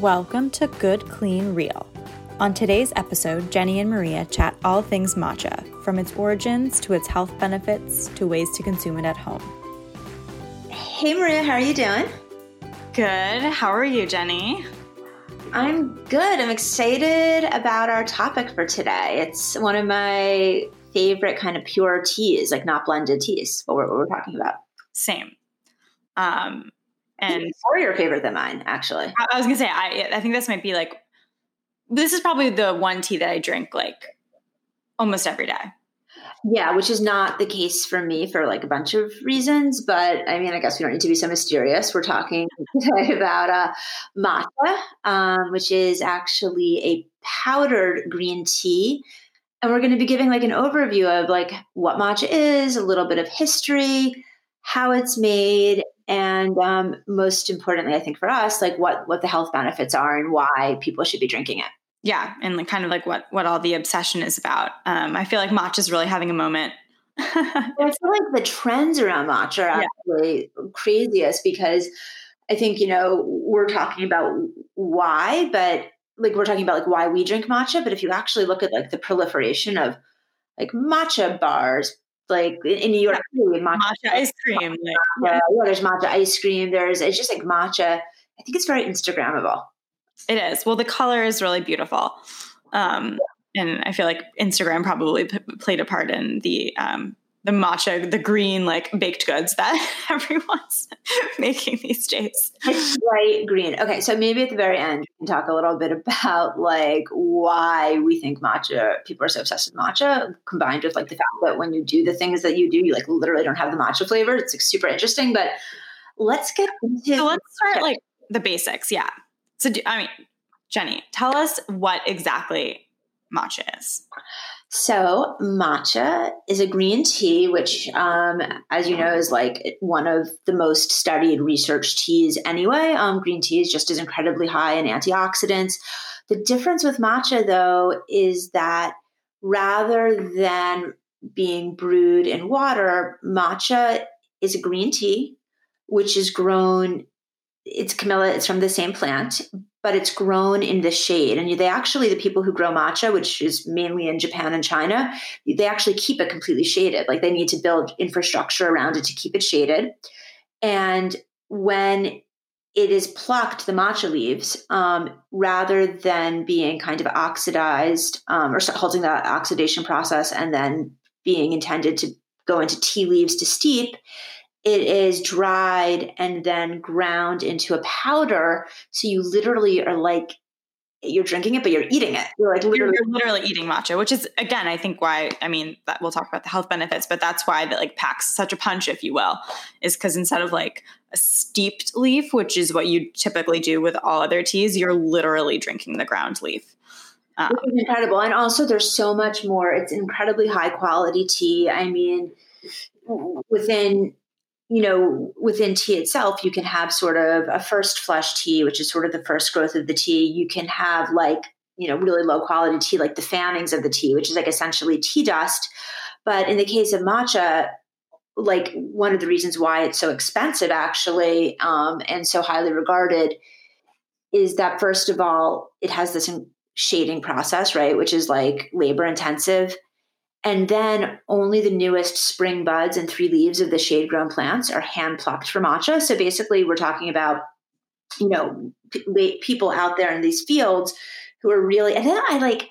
Welcome to Good, Clean, Real. On today's episode, Jenny and Maria chat all things matcha, from its origins to its health benefits to ways to consume it at home. Hey Maria, how are you doing? Good. How are you, Jenny? I'm good. I'm excited about our topic for today. It's one of my favorite kind of pure teas, like not blended teas, what we're, what we're talking about. Same. Um, and more your favorite than mine, actually. I, I was gonna say, I I think this might be like this is probably the one tea that I drink like almost every day. Yeah, which is not the case for me for like a bunch of reasons. But I mean, I guess we don't need to be so mysterious. We're talking today about uh, matcha, um, which is actually a powdered green tea. And we're going to be giving like an overview of like what matcha is, a little bit of history, how it's made, and um, most importantly, I think for us, like what what the health benefits are and why people should be drinking it. Yeah, and like kind of like what what all the obsession is about. Um, I feel like matcha is really having a moment. I feel like the trends around matcha are actually yeah. craziest because I think you know we're talking about why, but like we're talking about like why we drink matcha. But if you actually look at like the proliferation of like matcha bars, like in New York matcha, matcha ice cream. Like, yeah. yeah, there's matcha ice cream. There's it's just like matcha. I think it's very Instagrammable. It is. Well, the color is really beautiful. Um, and I feel like Instagram probably p- played a part in the um, the matcha, the green like baked goods that everyone's making these days. It's bright green. Okay, so maybe at the very end we can talk a little bit about like why we think matcha people are so obsessed with matcha, combined with like the fact that when you do the things that you do, you like literally don't have the matcha flavor. It's like super interesting. But let's get into so let's start like the basics. Yeah. So do, I mean, Jenny, tell us what exactly matcha is. So, matcha is a green tea, which, um, as you know, is like one of the most studied research teas anyway. Um, green tea is just as incredibly high in antioxidants. The difference with matcha, though, is that rather than being brewed in water, matcha is a green tea, which is grown, it's Camellia, it's from the same plant, but it's grown in the shade. And they actually, the people who grow matcha, which is mainly in Japan and China, they actually keep it completely shaded. Like they need to build infrastructure around it to keep it shaded. And when it is plucked, the matcha leaves, um, rather than being kind of oxidized um, or halting that oxidation process and then being intended to go into tea leaves to steep, it is dried and then ground into a powder. So you literally are like, you're drinking it, but you're eating it. You're like literally, you're, literally eating matcha, which is again, I think why. I mean, that we'll talk about the health benefits, but that's why that like packs such a punch, if you will, is because instead of like a steeped leaf, which is what you typically do with all other teas, you're literally drinking the ground leaf. Um, incredible, and also there's so much more. It's incredibly high quality tea. I mean, within you know, within tea itself, you can have sort of a first flush tea, which is sort of the first growth of the tea. You can have like, you know, really low quality tea, like the fannings of the tea, which is like essentially tea dust. But in the case of matcha, like one of the reasons why it's so expensive actually um, and so highly regarded is that first of all, it has this shading process, right, which is like labor intensive. And then only the newest spring buds and three leaves of the shade grown plants are hand plucked for matcha. So basically, we're talking about, you know, people out there in these fields who are really, and then I like,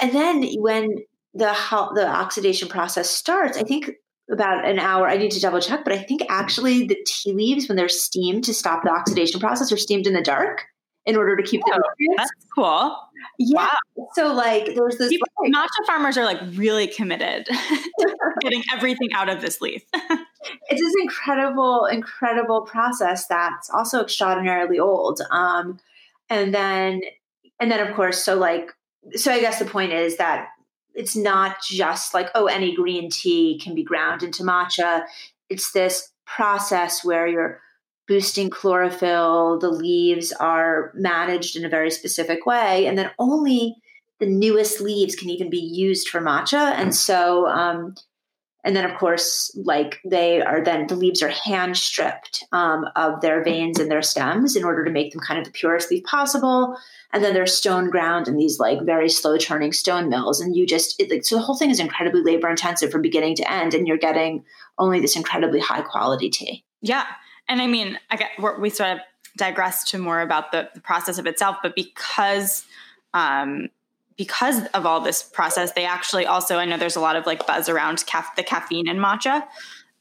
and then when the the oxidation process starts, I think about an hour. I need to double check, but I think actually the tea leaves, when they're steamed to stop the oxidation process, are steamed in the dark in order to keep oh, the That's cool. Yeah. Wow. So like there's this People, like, matcha farmers are like really committed to getting everything out of this leaf. it's this incredible, incredible process that's also extraordinarily old. Um, and then and then of course, so like so I guess the point is that it's not just like, oh, any green tea can be ground into matcha. It's this process where you're boosting chlorophyll. The leaves are managed in a very specific way. And then only the newest leaves can even be used for matcha. And so, um, and then of course like they are then the leaves are hand stripped um, of their veins and their stems in order to make them kind of the purest leaf possible and then they're stone ground in these like very slow turning stone mills and you just it, like so the whole thing is incredibly labor intensive from beginning to end and you're getting only this incredibly high quality tea yeah and i mean i get we sort of digress to more about the, the process of itself but because um, because of all this process, they actually also, I know there's a lot of like buzz around the caffeine in matcha,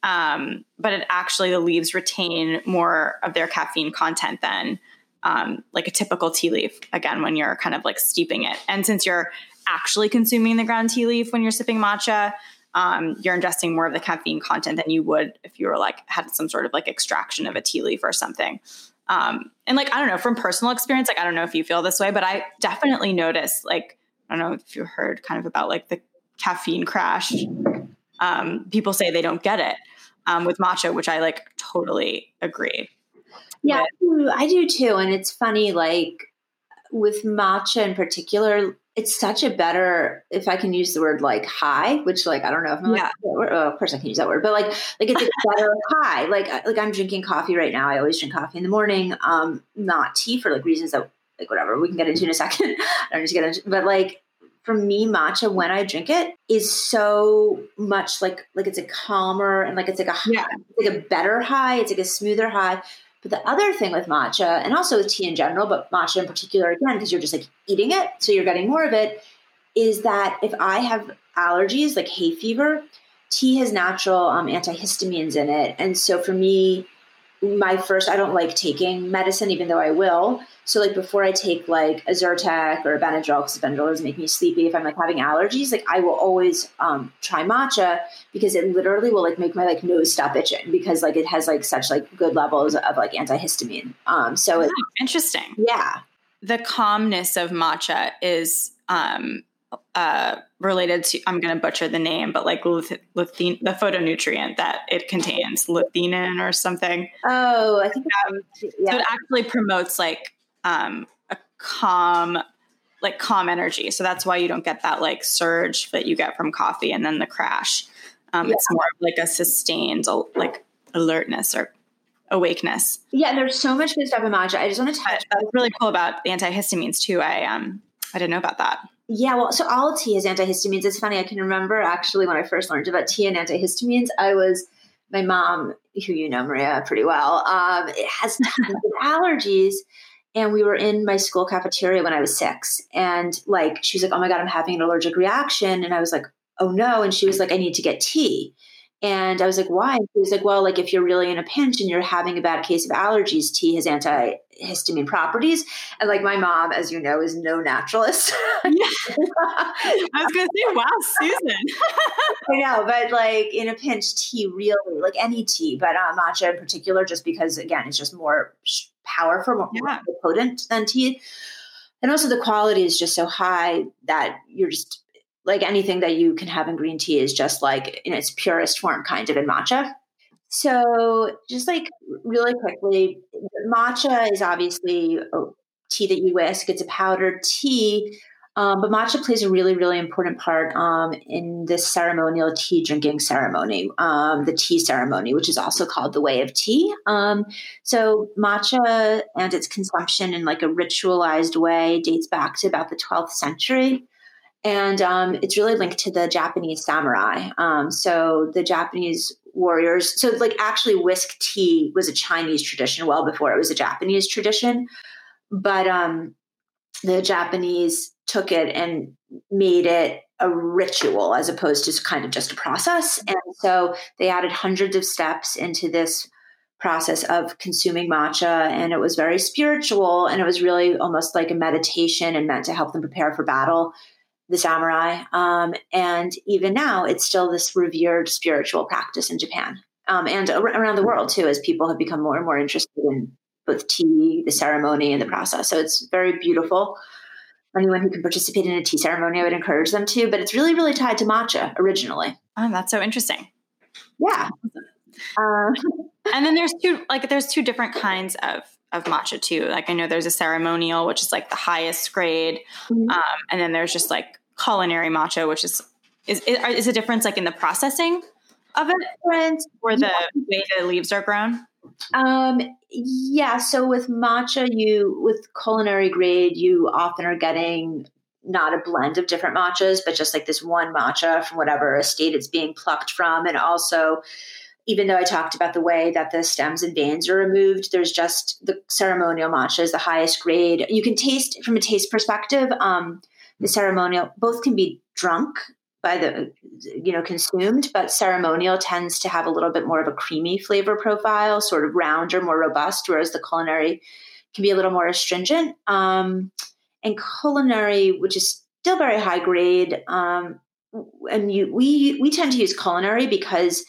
um, but it actually, the leaves retain more of their caffeine content than um, like a typical tea leaf, again, when you're kind of like steeping it. And since you're actually consuming the ground tea leaf when you're sipping matcha, um, you're ingesting more of the caffeine content than you would if you were like had some sort of like extraction of a tea leaf or something. Um, and like I don't know from personal experience, like I don't know if you feel this way, but I definitely notice like I don't know if you heard kind of about like the caffeine crash. Um, people say they don't get it um, with matcha, which I like totally agree. Yeah, with. I do too. And it's funny, like with matcha in particular, it's such a better, if I can use the word like high, which like I don't know if I'm yeah. Like, oh, of course I can use that word, but like like it's a better high. Like like I'm drinking coffee right now. I always drink coffee in the morning, um, not tea for like reasons that like whatever we can get into in a second. I don't need to get into, but like for me, matcha when I drink it is so much like like it's a calmer and like it's like a yeah. it's like a better high. It's like a smoother high. But the other thing with matcha, and also with tea in general, but matcha in particular, again, because you're just like eating it, so you're getting more of it, is that if I have allergies like hay fever, tea has natural um, antihistamines in it, and so for me, my first I don't like taking medicine, even though I will. So like before I take like a Zyrtec or a Benadryl, because Benadryl does make me sleepy. If I'm like having allergies, like I will always um, try matcha because it literally will like make my like nose stop itching because like it has like such like good levels of like antihistamine. Um, so oh, interesting. Yeah, the calmness of matcha is um uh, related to I'm going to butcher the name, but like lutein, the phytonutrient that it contains, lutein or something. Oh, I think um, yeah. so. It actually promotes like um, a calm, like calm energy. So that's why you don't get that like surge that you get from coffee and then the crash. Um, yeah. It's more like a sustained like alertness or awakeness. Yeah, there's so much good stuff in matcha. I just want to touch. That's really cool about the antihistamines too. I um I didn't know about that. Yeah, well, so all tea has antihistamines. It's funny. I can remember actually when I first learned about tea and antihistamines, I was my mom, who you know, Maria, pretty well. Um, it has allergies, and we were in my school cafeteria when I was six, and like she was like, "Oh my god, I'm having an allergic reaction," and I was like, "Oh no!" And she was like, "I need to get tea." And I was like, why? he was like, well, like if you're really in a pinch and you're having a bad case of allergies, tea has antihistamine properties. And like my mom, as you know, is no naturalist. yeah. I was to say, wow, Susan. I know, but like in a pinch, tea really, like any tea, but uh, matcha in particular, just because again, it's just more powerful, more, yeah. more potent than tea. And also the quality is just so high that you're just like anything that you can have in green tea is just like in its purest form, kind of in matcha. So, just like really quickly, matcha is obviously tea that you whisk. It's a powdered tea, um, but matcha plays a really, really important part um, in this ceremonial tea drinking ceremony, um, the tea ceremony, which is also called the Way of Tea. Um, so, matcha and its consumption in like a ritualized way dates back to about the 12th century and um, it's really linked to the Japanese samurai. Um, so the Japanese warriors, so like actually whisk tea was a Chinese tradition well before it was a Japanese tradition, but um, the Japanese took it and made it a ritual as opposed to kind of just a process. And so they added hundreds of steps into this process of consuming matcha and it was very spiritual and it was really almost like a meditation and meant to help them prepare for battle the samurai. Um, and even now, it's still this revered spiritual practice in Japan um, and around the world too, as people have become more and more interested in both tea, the ceremony, and the process. So it's very beautiful. Anyone who can participate in a tea ceremony, I would encourage them to. But it's really, really tied to matcha originally. Oh, that's so interesting. Yeah. Uh, and then there's two, like, there's two different kinds of of matcha too. Like I know there's a ceremonial, which is like the highest grade, mm-hmm. um, and then there's just like culinary matcha, which is is is a difference like in the processing of it, or the yeah. way the leaves are grown? Um, yeah. So with matcha, you with culinary grade, you often are getting not a blend of different matchas, but just like this one matcha from whatever estate it's being plucked from, and also even though I talked about the way that the stems and veins are removed, there's just the ceremonial matcha is the highest grade. You can taste from a taste perspective. Um, the ceremonial both can be drunk by the you know consumed but ceremonial tends to have a little bit more of a creamy flavor profile sort of rounder more robust whereas the culinary can be a little more astringent um, and culinary which is still very high grade um, and you, we we tend to use culinary because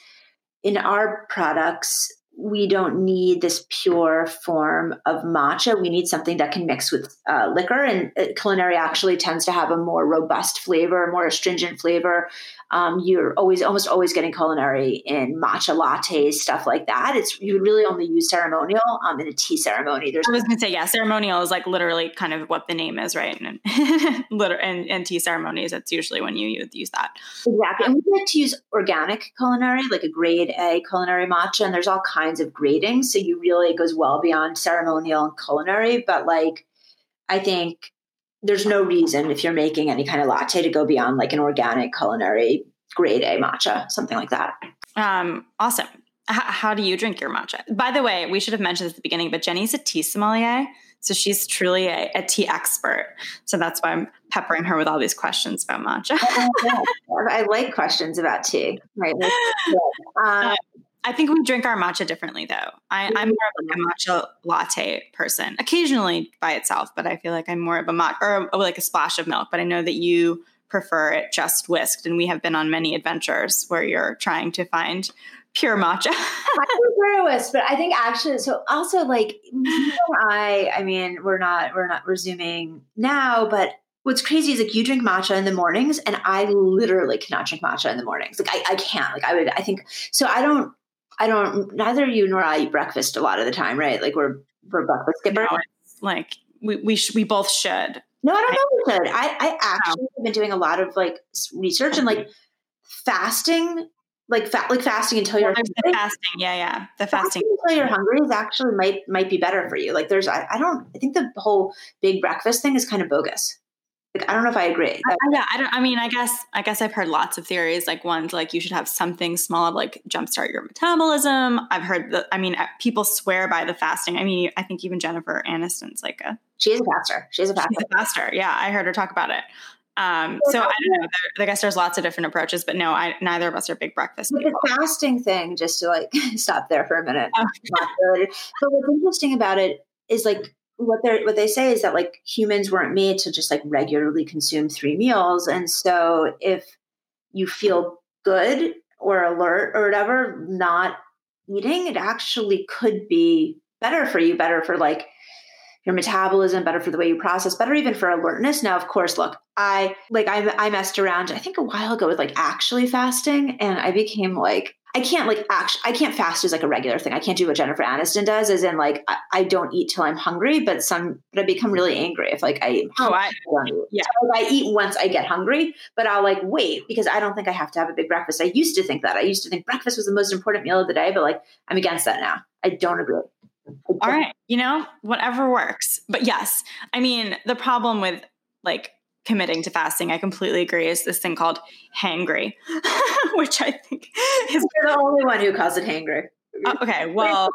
in our products we don't need this pure form of matcha. We need something that can mix with uh, liquor, and uh, culinary actually tends to have a more robust flavor, more astringent flavor. Um, you're always, almost always getting culinary in matcha lattes, stuff like that. It's you really only use ceremonial um, in a tea ceremony. There's I was going to say, yeah, ceremonial is like literally kind of what the name is, right? And and, and tea ceremonies, that's usually when you use that. Exactly, and we like to use organic culinary, like a grade A culinary matcha, and there's all kinds of grading. So you really it goes well beyond ceremonial and culinary, but like I think there's no reason if you're making any kind of latte to go beyond like an organic culinary grade A matcha, something like that. Um, awesome. H- how do you drink your matcha? By the way, we should have mentioned at the beginning, but Jenny's a tea sommelier. So she's truly a, a tea expert. So that's why I'm peppering her with all these questions about matcha. I like questions about tea. Right. Um, I think we drink our matcha differently, though. I, am mm-hmm. more of like a matcha latte person, occasionally by itself, but I feel like I'm more of a matcha or, or like a splash of milk. But I know that you prefer it just whisked, and we have been on many adventures where you're trying to find pure matcha. I prefer whisk, but I think actually, so also like I, I mean, we're not we're not resuming now, but what's crazy is like you drink matcha in the mornings and I literally cannot drink matcha in the mornings. Like I, I can't. Like I would I think so I don't I don't. Neither you nor I eat breakfast a lot of the time, right? Like we're we're breakfast skippers. No, like we we sh- we both should. No, I don't know. We should. I I actually have been doing a lot of like research and like mm-hmm. fasting, like fat like fasting until you're hungry. fasting. Yeah, yeah. The fasting. fasting until you're hungry is actually might might be better for you. Like there's I, I don't I think the whole big breakfast thing is kind of bogus. Like, I don't know if I agree. I, yeah, I don't. I mean, I guess I guess I've heard lots of theories. Like one's like you should have something small like jumpstart your metabolism. I've heard that. I mean, uh, people swear by the fasting. I mean, I think even Jennifer Aniston's like a she's a faster. She's a faster. She's a faster. Yeah, I heard her talk about it. Um, so I don't know. There, I guess there's lots of different approaches, but no, I, neither of us are big breakfast. With the fasting thing, just to like stop there for a minute. Oh. but what's interesting about it is like what they what they say is that like humans weren't made to just like regularly consume three meals. And so if you feel good or alert or whatever not eating it actually could be better for you better for like your metabolism better for the way you process better even for alertness. Now of course look i like i, I messed around i think a while ago with like actually fasting and i became like I can't like actually I can't fast as like a regular thing. I can't do what Jennifer Aniston does, as in like I, I don't eat till I'm hungry, but some but I become really angry if like I oh I yeah so, like, I eat once I get hungry, but I'll like wait because I don't think I have to have a big breakfast. I used to think that I used to think breakfast was the most important meal of the day, but like I'm against that now. I don't agree. All right, you know whatever works, but yes, I mean the problem with like committing to fasting, I completely agree, is this thing called hangry, which I think is You're the only one who calls it hangry. Uh, okay, well,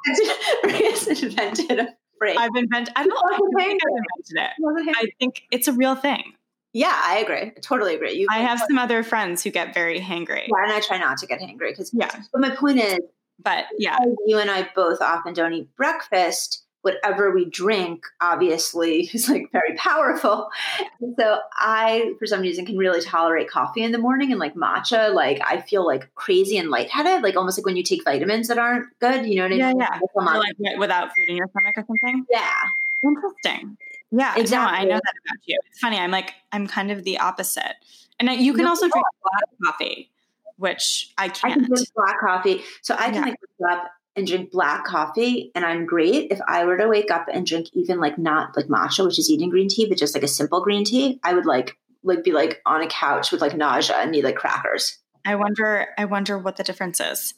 invented a phrase. I've invented. I don't, I think I've invented it. I think it's a real thing. Yeah, I agree. I totally agree. You I have some other friends who get very hangry. Yeah, and I try not to get hangry because yeah. But my point is, but yeah, you and I both often don't eat breakfast whatever we drink obviously is like very powerful. And so I, for some reason, can really tolerate coffee in the morning and like matcha. Like I feel like crazy and lightheaded, like almost like when you take vitamins that aren't good. You know what I mean? Yeah, yeah. Like without food in your stomach or something. Yeah. Interesting. Yeah, exactly. No, I know that about you. It's funny. I'm like I'm kind of the opposite, and you can no, also drink oh. black coffee, which I can't. I can drink black coffee, so I can yeah. like wake up and drink black coffee and I'm great. If I were to wake up and drink even like not like matcha, which is eating green tea, but just like a simple green tea, I would like like be like on a couch with like nausea and need like crackers. I wonder. I wonder what the difference is.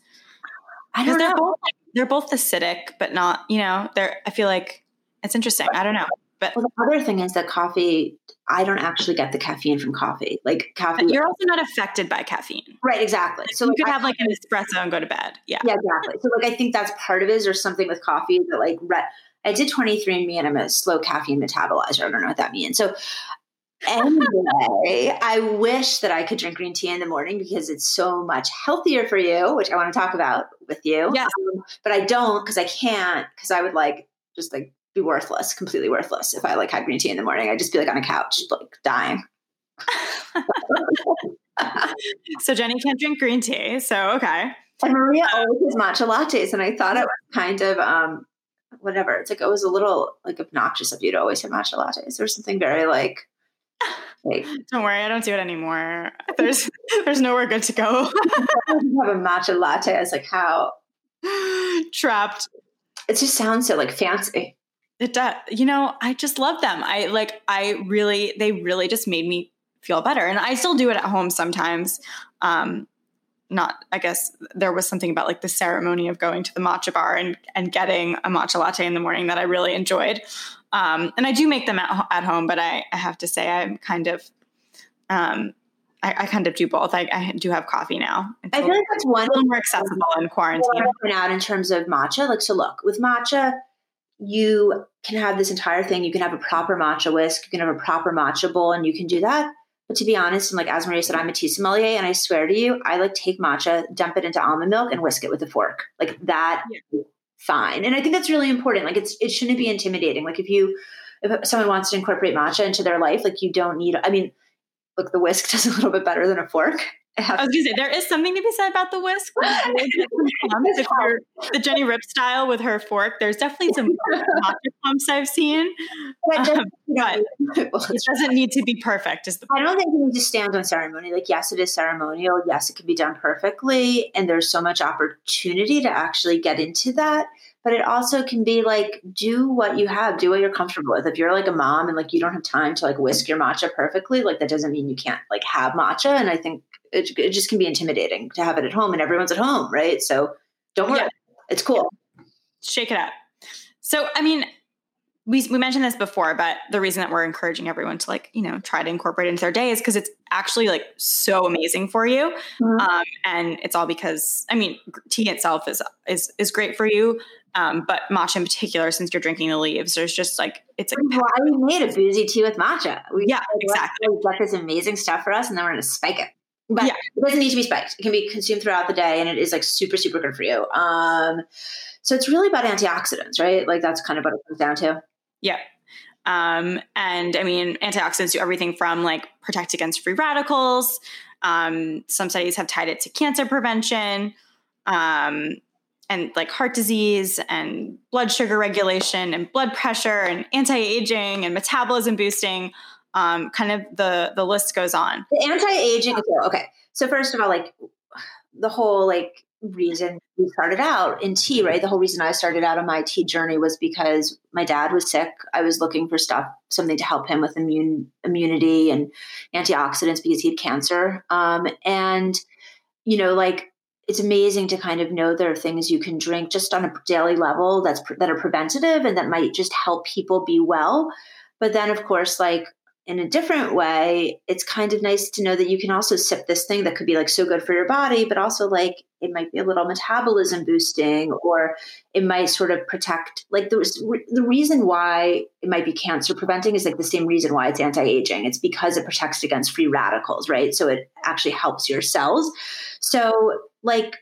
I don't Because they're know. both they're both acidic, but not. You know, they're. I feel like it's interesting. I don't know, but Well, the other thing is that coffee, I don't actually get the caffeine from coffee. Like coffee, you're also not affected by caffeine. Right? Exactly. So you like, could I- have like an espresso and go to bed. Yeah. yeah, exactly. So like, I think that's part of it. Is there's something with coffee that like, re- I did 23andMe and I'm a slow caffeine metabolizer. I don't know what that means. So anyway, I wish that I could drink green tea in the morning because it's so much healthier for you, which I want to talk about with you. Yes. Um, but I don't because I can't because I would like just like be worthless, completely worthless if I like had green tea in the morning. I'd just be like on a couch, like dying. So Jenny can't drink green tea. So okay. And Maria always has matcha lattes, and I thought it was kind of um whatever. It's like it was a little like obnoxious of you to always have matcha lattes. There's something very like like Don't worry, I don't do it anymore. There's there's nowhere good to go. have a matcha latte. I was like, how Trapped. it just sounds so like fancy. It does. You know, I just love them. I like. I really. They really just made me feel better, and I still do it at home sometimes. Um, not. I guess there was something about like the ceremony of going to the matcha bar and and getting a matcha latte in the morning that I really enjoyed. Um, and I do make them at, at home, but I, I have to say I'm kind of. Um, I, I kind of do both. I, I do have coffee now. It's I feel like that's one more accessible in quarantine. what I want to point out in terms of matcha. Like, so look, with matcha, you can have this entire thing. You can have a proper matcha whisk. You can have a proper matcha bowl, and you can do that. But to be honest, and like as Maria said, I'm a tea sommelier, and I swear to you, I like take matcha, dump it into almond milk, and whisk it with a fork. Like that, fine. And I think that's really important. Like it's it shouldn't be intimidating. Like if you if someone wants to incorporate matcha into their life, like you don't need. I mean, look, the whisk does a little bit better than a fork. I was gonna say there is something to be said about the whisk. if you're the Jenny Rip style with her fork, there's definitely some matcha pumps I've seen. But Um, but it doesn't need to be perfect. Is the I don't think you need to stand on ceremony. Like, yes, it is ceremonial. Yes, it can be done perfectly. And there's so much opportunity to actually get into that. But it also can be like, do what you have, do what you're comfortable with. If you're like a mom and like you don't have time to like whisk your matcha perfectly, like that doesn't mean you can't like have matcha. And I think it, it just can be intimidating to have it at home and everyone's at home, right? So don't worry. Yeah. It's cool. shake it up. So I mean, we we mentioned this before, but the reason that we're encouraging everyone to like you know try to incorporate it into their day is because it's actually like so amazing for you, Mhm. um, and it's all because I mean tea itself is is is great for you, um, but matcha in particular, since you're drinking the leaves, there's just like it's like Why we made a boozy tea with matcha? We Yeah, exactly. go Get this amazing stuff for us, and then we're going to spike it. But Yeah. it doesn't need to be spiked. It can be consumed throughout the day, and it is like super, super good for you. Um, so it's really about antioxidants, right? Like that's kind of what it comes down to. Yeah. Um, and I mean, antioxidants do everything from like protect against free radicals. Um, some studies have tied it to cancer prevention, um, and like heart disease and blood sugar regulation and blood pressure and anti-aging and metabolism boosting. Um, kind of the the list goes on. The anti-aging. Okay, so first of all, like the whole like reason we started out in tea, right? The whole reason I started out on my tea journey was because my dad was sick. I was looking for stuff, something to help him with immune immunity and antioxidants because he had cancer. Um, and you know, like it's amazing to kind of know there are things you can drink just on a daily level that's that are preventative and that might just help people be well. But then, of course, like in a different way, it's kind of nice to know that you can also sip this thing that could be like so good for your body, but also like it might be a little metabolism boosting, or it might sort of protect. Like the the reason why it might be cancer preventing is like the same reason why it's anti aging. It's because it protects against free radicals, right? So it actually helps your cells. So like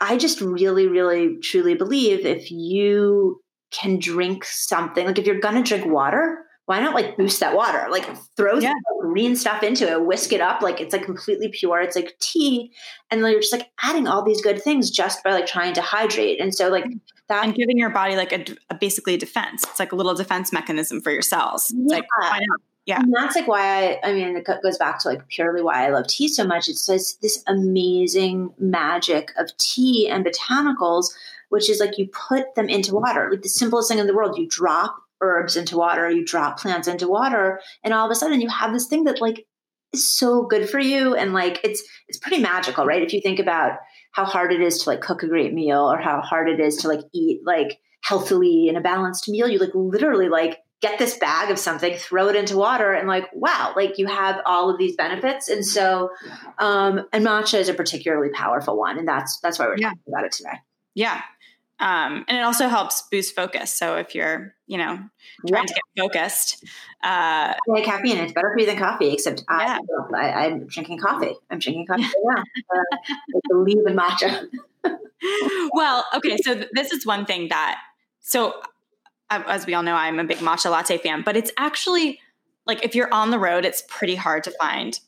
I just really, really, truly believe if you can drink something, like if you're gonna drink water why not like boost that water? Like throw Yeah. some green stuff into it, whisk it up, like it's like completely pure. It's like tea, and then you're just like adding all these good things just by like trying to hydrate. And so like mm. that, And giving your body like a, a basically a defense. It's like a little defense mechanism for your cells. It's like Yeah. why not? Yeah. and that's like why I, I mean, it goes back to like purely why I love tea so much. It's just this amazing magic of tea and botanicals, which is like you put them into water, like the simplest thing in the world. You drop herbs into water, you drop plants into water, and all of a sudden you have this thing that like is so good for you and like it's it's pretty magical, right? If you think about how hard it is to like cook a great meal or how hard it is to like eat like healthily in a balanced meal, you like literally like get this bag of something, throw it into water, and like, wow, like you have all of these benefits. And so, um, and matcha is a particularly powerful one, and that's that's why we're yeah. talking about it today. Yeah, um, and it also helps boost focus. So if you're, you know, trying yeah. to get focused, uh, yeah, caffeine it's better for you than coffee. Except yeah. I, am drinking coffee. I'm drinking coffee. Yeah, uh, I believe in matcha. well, okay, so th- this is one thing that so as we all know, I'm a big matcha latte fan, but it's actually like if you're on the road, it's pretty hard to find,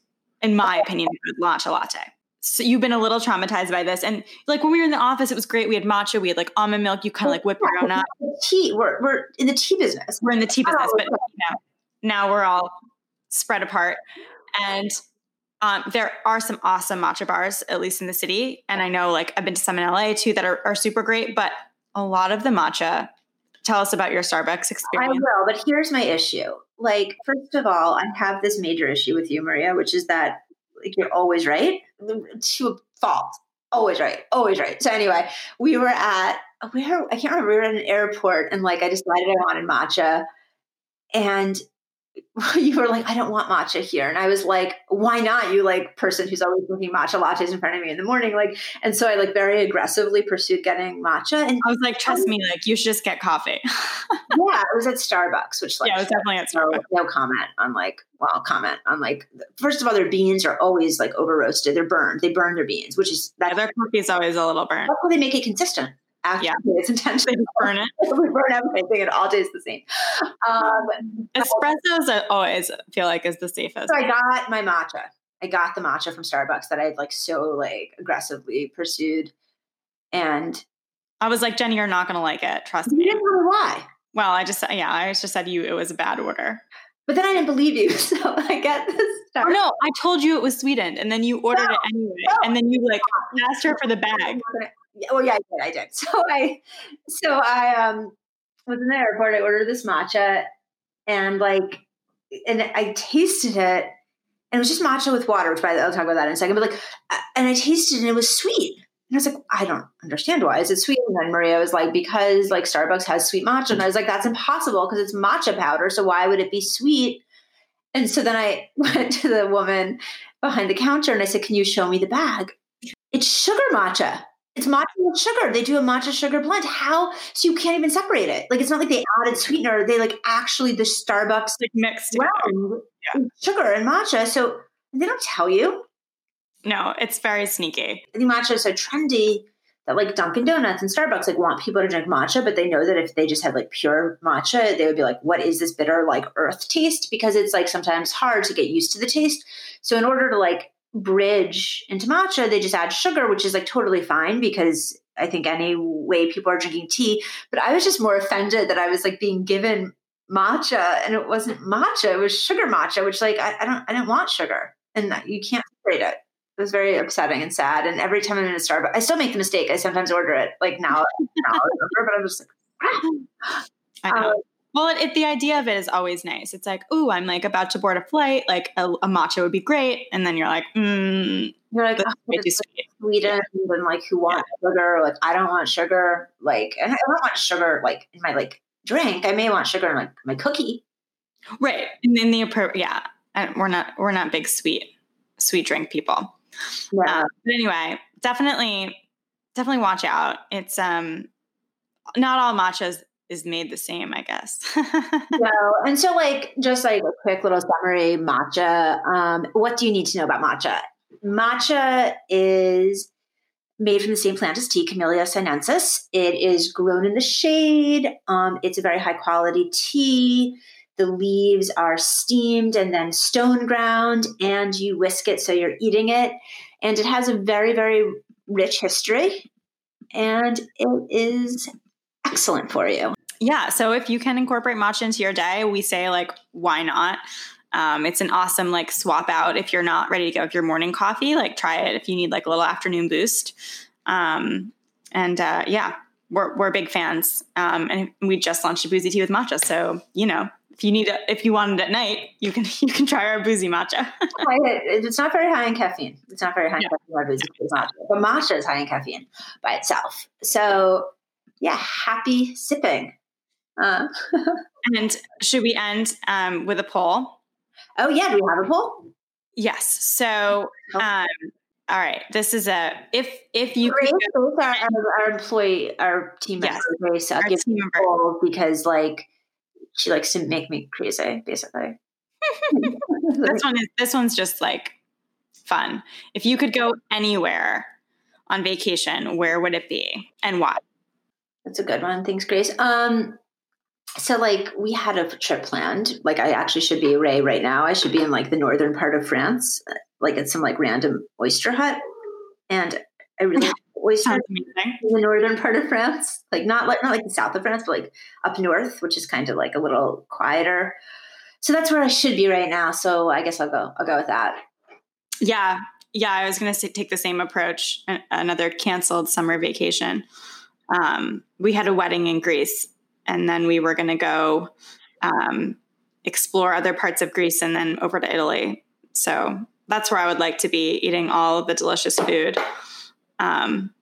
in my opinion, a matcha latte. So you've been a little traumatized by this. And like when we were in the office, it was great. We had matcha, we had like almond milk. You kind of like whip your own up. Tea. We're, we're in the tea business. We're in the tea business, but you know, now we're all spread apart. And um, there are some awesome matcha bars, at least in the city. And I know like I've been to some in LA too that are, are super great, but a lot of the matcha tell us about your Starbucks experience. I will, but here's my issue. Like, first of all, I have this major issue with you, Maria, which is that like you're always right to a fault. Always right. Always right. So anyway, we were at where I can't remember. We were at an airport, and like I decided I wanted matcha, and you were like, I don't want matcha here. And I was like, why not? You like person who's always drinking matcha lattes in front of me in the morning. Like, and so I like very aggressively pursued getting matcha. And I was like, trust me, like you should just get coffee. yeah, it was at Starbucks, which like, yeah, it was definitely at Starbucks. No, no comment on like, well, comment on like, first of all, their beans are always like over roasted. They're burned. They burn their beans, which is that yeah, their coffee is always a little burnt. How they make it consistent. Yeah. it's intentional. burn it. we burn everything, and all tastes the same. Um, Espressos always feel like is the safest. So I got my matcha. I got the matcha from Starbucks that I'd like so like aggressively pursued, and I was like, Jenny, you're not going to like it. Trust you me. You didn't know why. Well, I just yeah, I just said you it was a bad order. But then I didn't believe you, so I get this. Starbucks. Oh no, I told you it was sweetened, and then you ordered no, it anyway, no. and then you like asked her for the bag. Oh yeah, I did. I did. So I, so I um was in the airport. I ordered this matcha, and like, and I tasted it, and it was just matcha with water. Which by the way, I'll talk about that in a second. But like, and I tasted it, and it was sweet. And I was like, I don't understand why is it sweet. And then Maria was like, because like Starbucks has sweet matcha, and I was like, that's impossible because it's matcha powder. So why would it be sweet? And so then I went to the woman behind the counter and I said, Can you show me the bag? It's sugar matcha. It's matcha with sugar. They do a matcha sugar blend. How? So you can't even separate it. Like it's not like they added sweetener. They like actually the Starbucks like mixed yeah. sugar and matcha. So they don't tell you. No, it's very sneaky. I think matcha is so trendy that like Dunkin' Donuts and Starbucks like want people to drink matcha, but they know that if they just had like pure matcha, they would be like, "What is this bitter like earth taste?" Because it's like sometimes hard to get used to the taste. So in order to like bridge into matcha, they just add sugar, which is like totally fine because I think any way people are drinking tea. But I was just more offended that I was like being given matcha and it wasn't matcha, it was sugar matcha, which like I, I don't I didn't want sugar. And you can't separate it. It was very upsetting and sad. And every time I'm in a Starbucks, I still make the mistake. I sometimes order it like now, now but I'm just like, I know. Um, well, it, it, the idea of it is always nice. It's like, oh, I'm like about to board a flight. Like a, a matcha would be great, and then you're like, mm, you're like, oh, it's sweetened, and like, who wants yeah. sugar? Like, I don't want sugar. Like, and I don't want sugar like in my like drink. I may want sugar in like my cookie. Right, and then the appropriate, yeah. And we're not we're not big sweet sweet drink people. Yeah. Um, but anyway, definitely definitely watch out. It's um not all matchas is made the same, I guess. no, and so like just like a quick little summary, matcha. Um, what do you need to know about matcha? Matcha is made from the same plant as tea, Camellia sinensis. It is grown in the shade. Um, it's a very high quality tea. The leaves are steamed and then stone ground, and you whisk it so you're eating it. And it has a very, very rich history, and it is excellent for you. Yeah. So if you can incorporate matcha into your day, we say like, why not? Um, it's an awesome like swap out if you're not ready to go with your morning coffee. Like try it if you need like a little afternoon boost. Um, and uh, yeah, we're we're big fans. Um, and we just launched a boozy tea with matcha, so you know if you need it, if you want it at night, you can you can try our boozy matcha. it's not very high in caffeine. It's not very high in caffeine. Our boozy matcha, but matcha is high in caffeine by itself. So yeah, happy sipping. Uh. and should we end um, with a poll? Oh yeah, do we have a poll? Yes. So, um, all right. This is a if if you Grace, could go, our, our, employee, our team member, yes, Grace, our team member. because like she likes to make me crazy, basically. this one is this one's just like fun. If you could go anywhere on vacation, where would it be and why? That's a good one. Thanks, Grace. Um, so like we had a trip planned. Like I actually should be away right now. I should be in like the northern part of France, like at some like random oyster hut. And I really like oyster in the northern part of France. Like not like not like the south of France, but like up north, which is kind of like a little quieter. So that's where I should be right now. So I guess I'll go. I'll go with that. Yeah, yeah. I was going to take the same approach. Another canceled summer vacation. Um, we had a wedding in Greece and then we were going to go um, explore other parts of Greece and then over to Italy. So that's where I would like to be eating all of the delicious food. Um,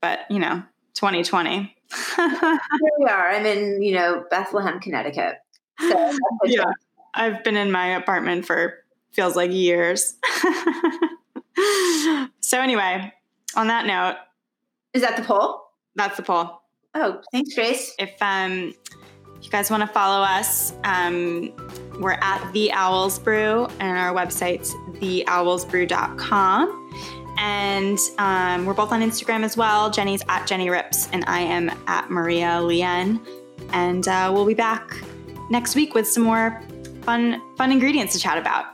but you know, 2020. Here we are. I'm in, you know, Bethlehem, Connecticut. So yeah, I've been in my apartment for feels like years. so anyway, on that note, is that the poll? That's the poll. Oh, thanks, Grace. If um, you guys want to follow us, um, we're at the Owls Brew, and our website's theowlsbrew.com. And um, we're both on Instagram as well. Jenny's at Jenny Rips, and I am at Maria Lien. And uh, we'll be back next week with some more fun fun ingredients to chat about.